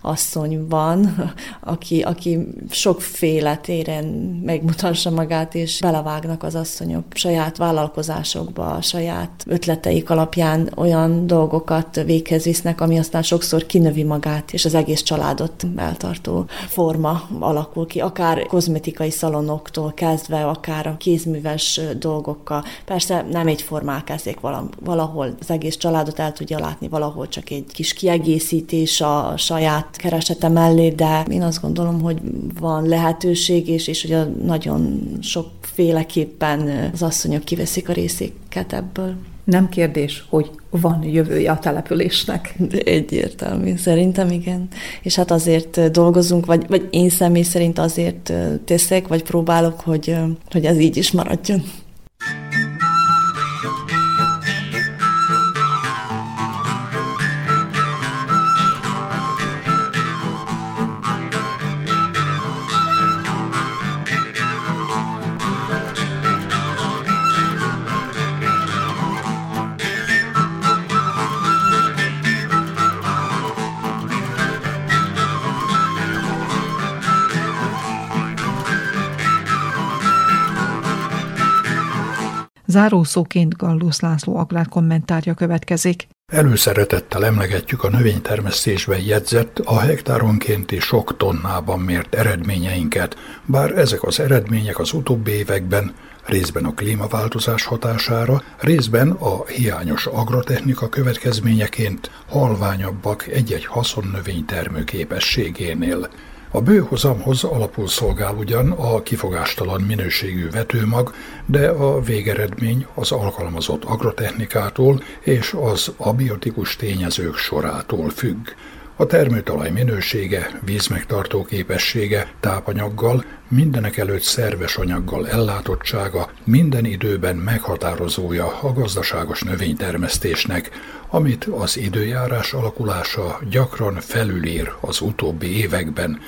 asszony van, aki, aki sokféle téren megmutassa magát, és belevágnak az asszonyok saját vállalkozások dolgokba a saját ötleteik alapján olyan dolgokat véghez visznek, ami aztán sokszor kinövi magát, és az egész családot eltartó forma alakul ki, akár kozmetikai szalonoktól kezdve, akár a kézműves dolgokkal. Persze nem egyformák ezek valahol az egész családot el tudja látni, valahol csak egy kis kiegészítés a saját keresete mellé, de én azt gondolom, hogy van lehetőség, és, és hogy a nagyon sokféleképpen az asszonyok kiveszik a részét őket ebből. Nem kérdés, hogy van jövője a településnek. De egyértelmű, szerintem igen. És hát azért dolgozunk, vagy, vagy én személy szerint azért teszek, vagy próbálok, hogy, hogy ez így is maradjon. Zárószóként Gallusz László agrár kommentárja következik. Előszeretettel emlegetjük a növénytermesztésben jegyzett, a hektáronkénti sok tonnában mért eredményeinket, bár ezek az eredmények az utóbbi években részben a klímaváltozás hatására, részben a hiányos agrotechnika következményeként halványabbak egy-egy haszonnövény termőképességénél. A bőhozamhoz alapul szolgál ugyan a kifogástalan minőségű vetőmag, de a végeredmény az alkalmazott agrotechnikától és az abiotikus tényezők sorától függ. A termőtalaj minősége, vízmegtartó képessége, tápanyaggal, mindenek előtt szerves anyaggal ellátottsága minden időben meghatározója a gazdaságos növénytermesztésnek, amit az időjárás alakulása gyakran felülír az utóbbi években,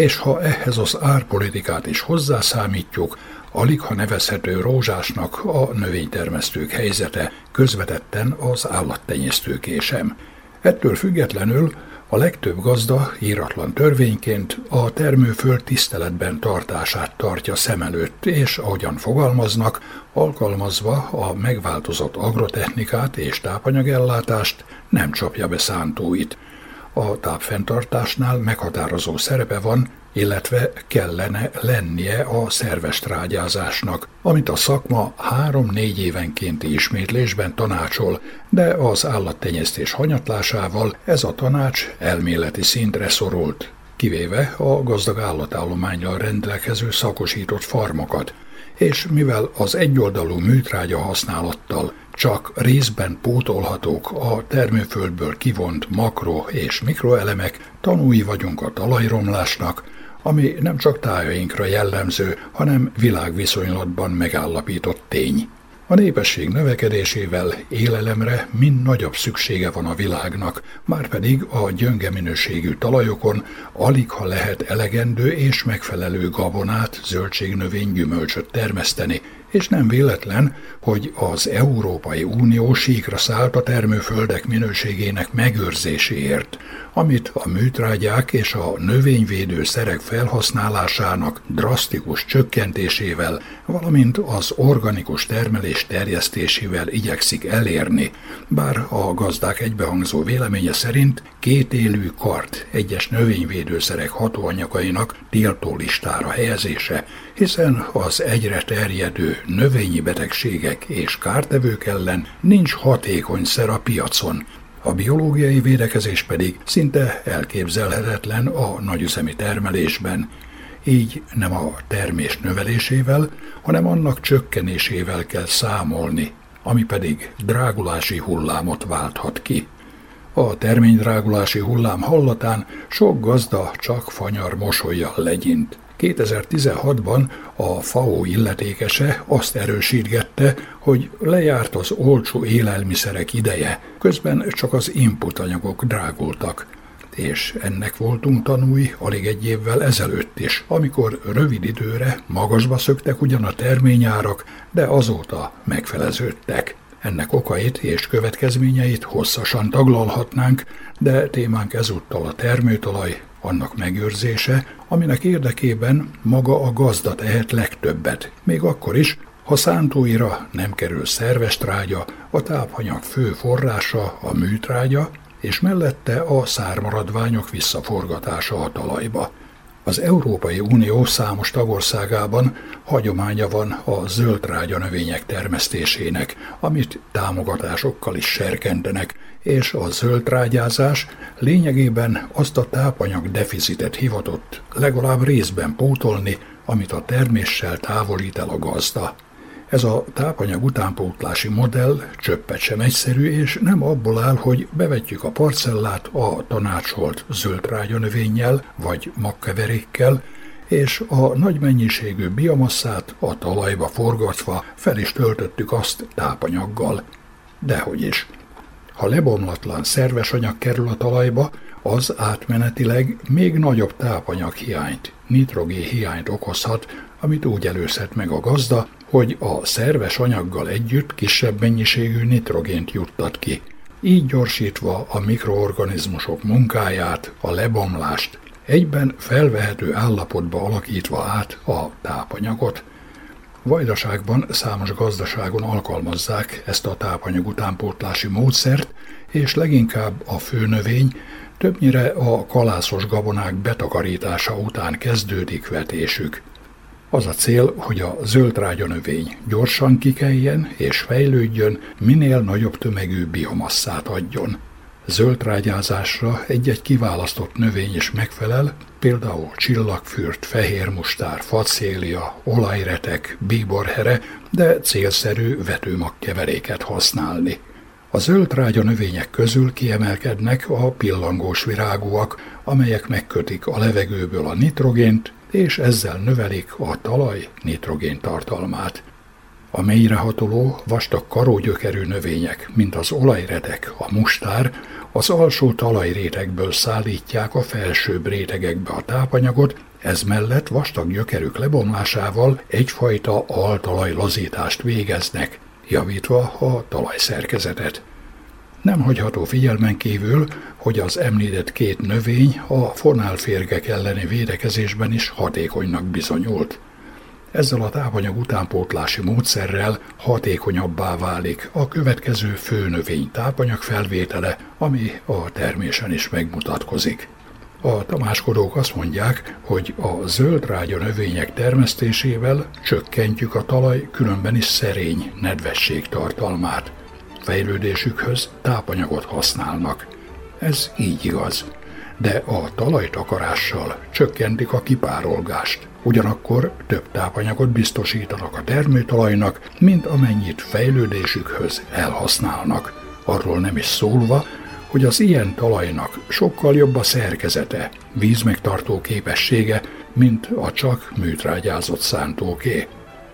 és ha ehhez az árpolitikát is hozzászámítjuk, alig ha nevezhető rózsásnak a növénytermesztők helyzete közvetetten az állattenyésztőké sem. Ettől függetlenül a legtöbb gazda íratlan törvényként a termőföld tiszteletben tartását tartja szem előtt, és ahogyan fogalmaznak, alkalmazva a megváltozott agrotechnikát és tápanyagellátást nem csapja be szántóit – a tápfenntartásnál meghatározó szerepe van, illetve kellene lennie a szerves trágyázásnak, amit a szakma három-négy évenkénti ismétlésben tanácsol, de az állattenyésztés hanyatlásával ez a tanács elméleti szintre szorult, kivéve a gazdag állatállományjal rendelkező szakosított farmokat, és mivel az egyoldalú műtrágya használattal csak részben pótolhatók a termőföldből kivont makro- és mikroelemek, tanúi vagyunk a talajromlásnak, ami nem csak tájainkra jellemző, hanem világviszonylatban megállapított tény. A népesség növekedésével élelemre mind nagyobb szüksége van a világnak, márpedig a gyönge minőségű talajokon alig ha lehet elegendő és megfelelő gabonát, zöldségnövény gyümölcsöt termeszteni, és nem véletlen, hogy az Európai Unió síkra szállt a termőföldek minőségének megőrzéséért, amit a műtrágyák és a növényvédő szerek felhasználásának drasztikus csökkentésével, valamint az organikus termelés terjesztésével igyekszik elérni, bár a gazdák egybehangzó véleménye szerint két élő kart egyes növényvédőszerek hatóanyagainak tiltó listára helyezése, hiszen az egyre terjedő növényi betegségek és kártevők ellen nincs hatékony szer a piacon, a biológiai védekezés pedig szinte elképzelhetetlen a nagyüzemi termelésben, így nem a termés növelésével, hanem annak csökkenésével kell számolni, ami pedig drágulási hullámot válthat ki. A terménydrágulási hullám hallatán sok gazda csak fanyar mosolyjal legyint. 2016-ban a FAO illetékese azt erősítgette, hogy lejárt az olcsó élelmiszerek ideje, közben csak az input anyagok drágultak. És ennek voltunk tanúi alig egy évvel ezelőtt is, amikor rövid időre magasba szöktek ugyan a terményárak, de azóta megfeleződtek. Ennek okait és következményeit hosszasan taglalhatnánk, de témánk ezúttal a termőtalaj, annak megőrzése, aminek érdekében maga a gazda tehet legtöbbet, még akkor is, ha szántóira nem kerül szerves trágya, a tápanyag fő forrása a műtrágya, és mellette a szármaradványok visszaforgatása a talajba. Az Európai Unió számos tagországában hagyománya van a zöldrágya növények termesztésének, amit támogatásokkal is serkentenek, és a zöldrágyázás lényegében azt a tápanyag deficitet hivatott legalább részben pótolni, amit a terméssel távolít el a gazda. Ez a tápanyag utánpótlási modell csöppet sem egyszerű, és nem abból áll, hogy bevetjük a parcellát a tanácsolt zöldrágya növényjel vagy magkeverékkel, és a nagy mennyiségű biomasszát a talajba forgatva fel is töltöttük azt tápanyaggal. Dehogy is. Ha lebomlatlan szerves anyag kerül a talajba, az átmenetileg még nagyobb tápanyag hiányt, nitrogén hiányt okozhat, amit úgy előzhet meg a gazda, hogy a szerves anyaggal együtt kisebb mennyiségű nitrogént juttat ki, így gyorsítva a mikroorganizmusok munkáját, a lebomlást, egyben felvehető állapotba alakítva át a tápanyagot. Vajdaságban számos gazdaságon alkalmazzák ezt a tápanyag utánpótlási módszert, és leginkább a főnövény, többnyire a kalászos gabonák betakarítása után kezdődik vetésük. Az a cél, hogy a zöldrágya növény gyorsan kikeljen és fejlődjön, minél nagyobb tömegű biomasszát adjon. Zöldrágyázásra egy-egy kiválasztott növény is megfelel, például csillagfürt, fehérmustár, facélia, olajretek, bíborhere, de célszerű vetőmagkeveréket használni. A zöldrágya növények közül kiemelkednek a pillangós virágúak, amelyek megkötik a levegőből a nitrogént, és ezzel növelik a talaj nitrogén tartalmát. A mélyrehatoló, vastag karógyökerű növények, mint az olajredek, a mustár, az alsó talajrétegből szállítják a felsőbb rétegekbe a tápanyagot, ez mellett vastag gyökerük lebomlásával egyfajta altalaj lazítást végeznek, javítva a talajszerkezetet. Nem hagyható figyelmen kívül, hogy az említett két növény a fonálférgek elleni védekezésben is hatékonynak bizonyult. Ezzel a tápanyag utánpótlási módszerrel hatékonyabbá válik a következő főnövény tápanyag felvétele, ami a termésen is megmutatkozik. A tamáskodók azt mondják, hogy a zöldrágya növények termesztésével csökkentjük a talaj különben is szerény nedvesség tartalmát. Fejlődésükhöz tápanyagot használnak. Ez így igaz. De a talajtakarással csökkentik a kipárolgást. Ugyanakkor több tápanyagot biztosítanak a termőtalajnak, mint amennyit fejlődésükhöz elhasználnak. Arról nem is szólva, hogy az ilyen talajnak sokkal jobb a szerkezete, vízmegtartó képessége, mint a csak műtrágyázott szántóké.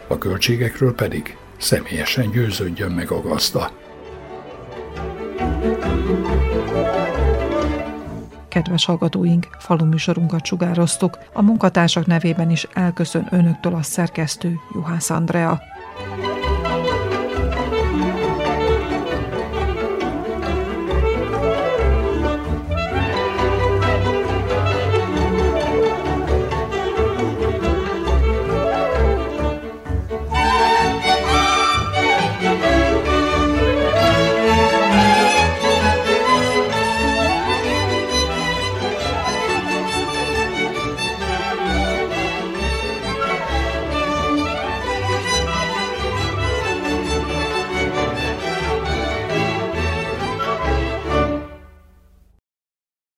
A költségekről pedig személyesen győződjön meg a gazda. Kedves hallgatóink, faluműsorunkat sugároztuk. A munkatársak nevében is elköszön önöktől a szerkesztő Juhász Andrea.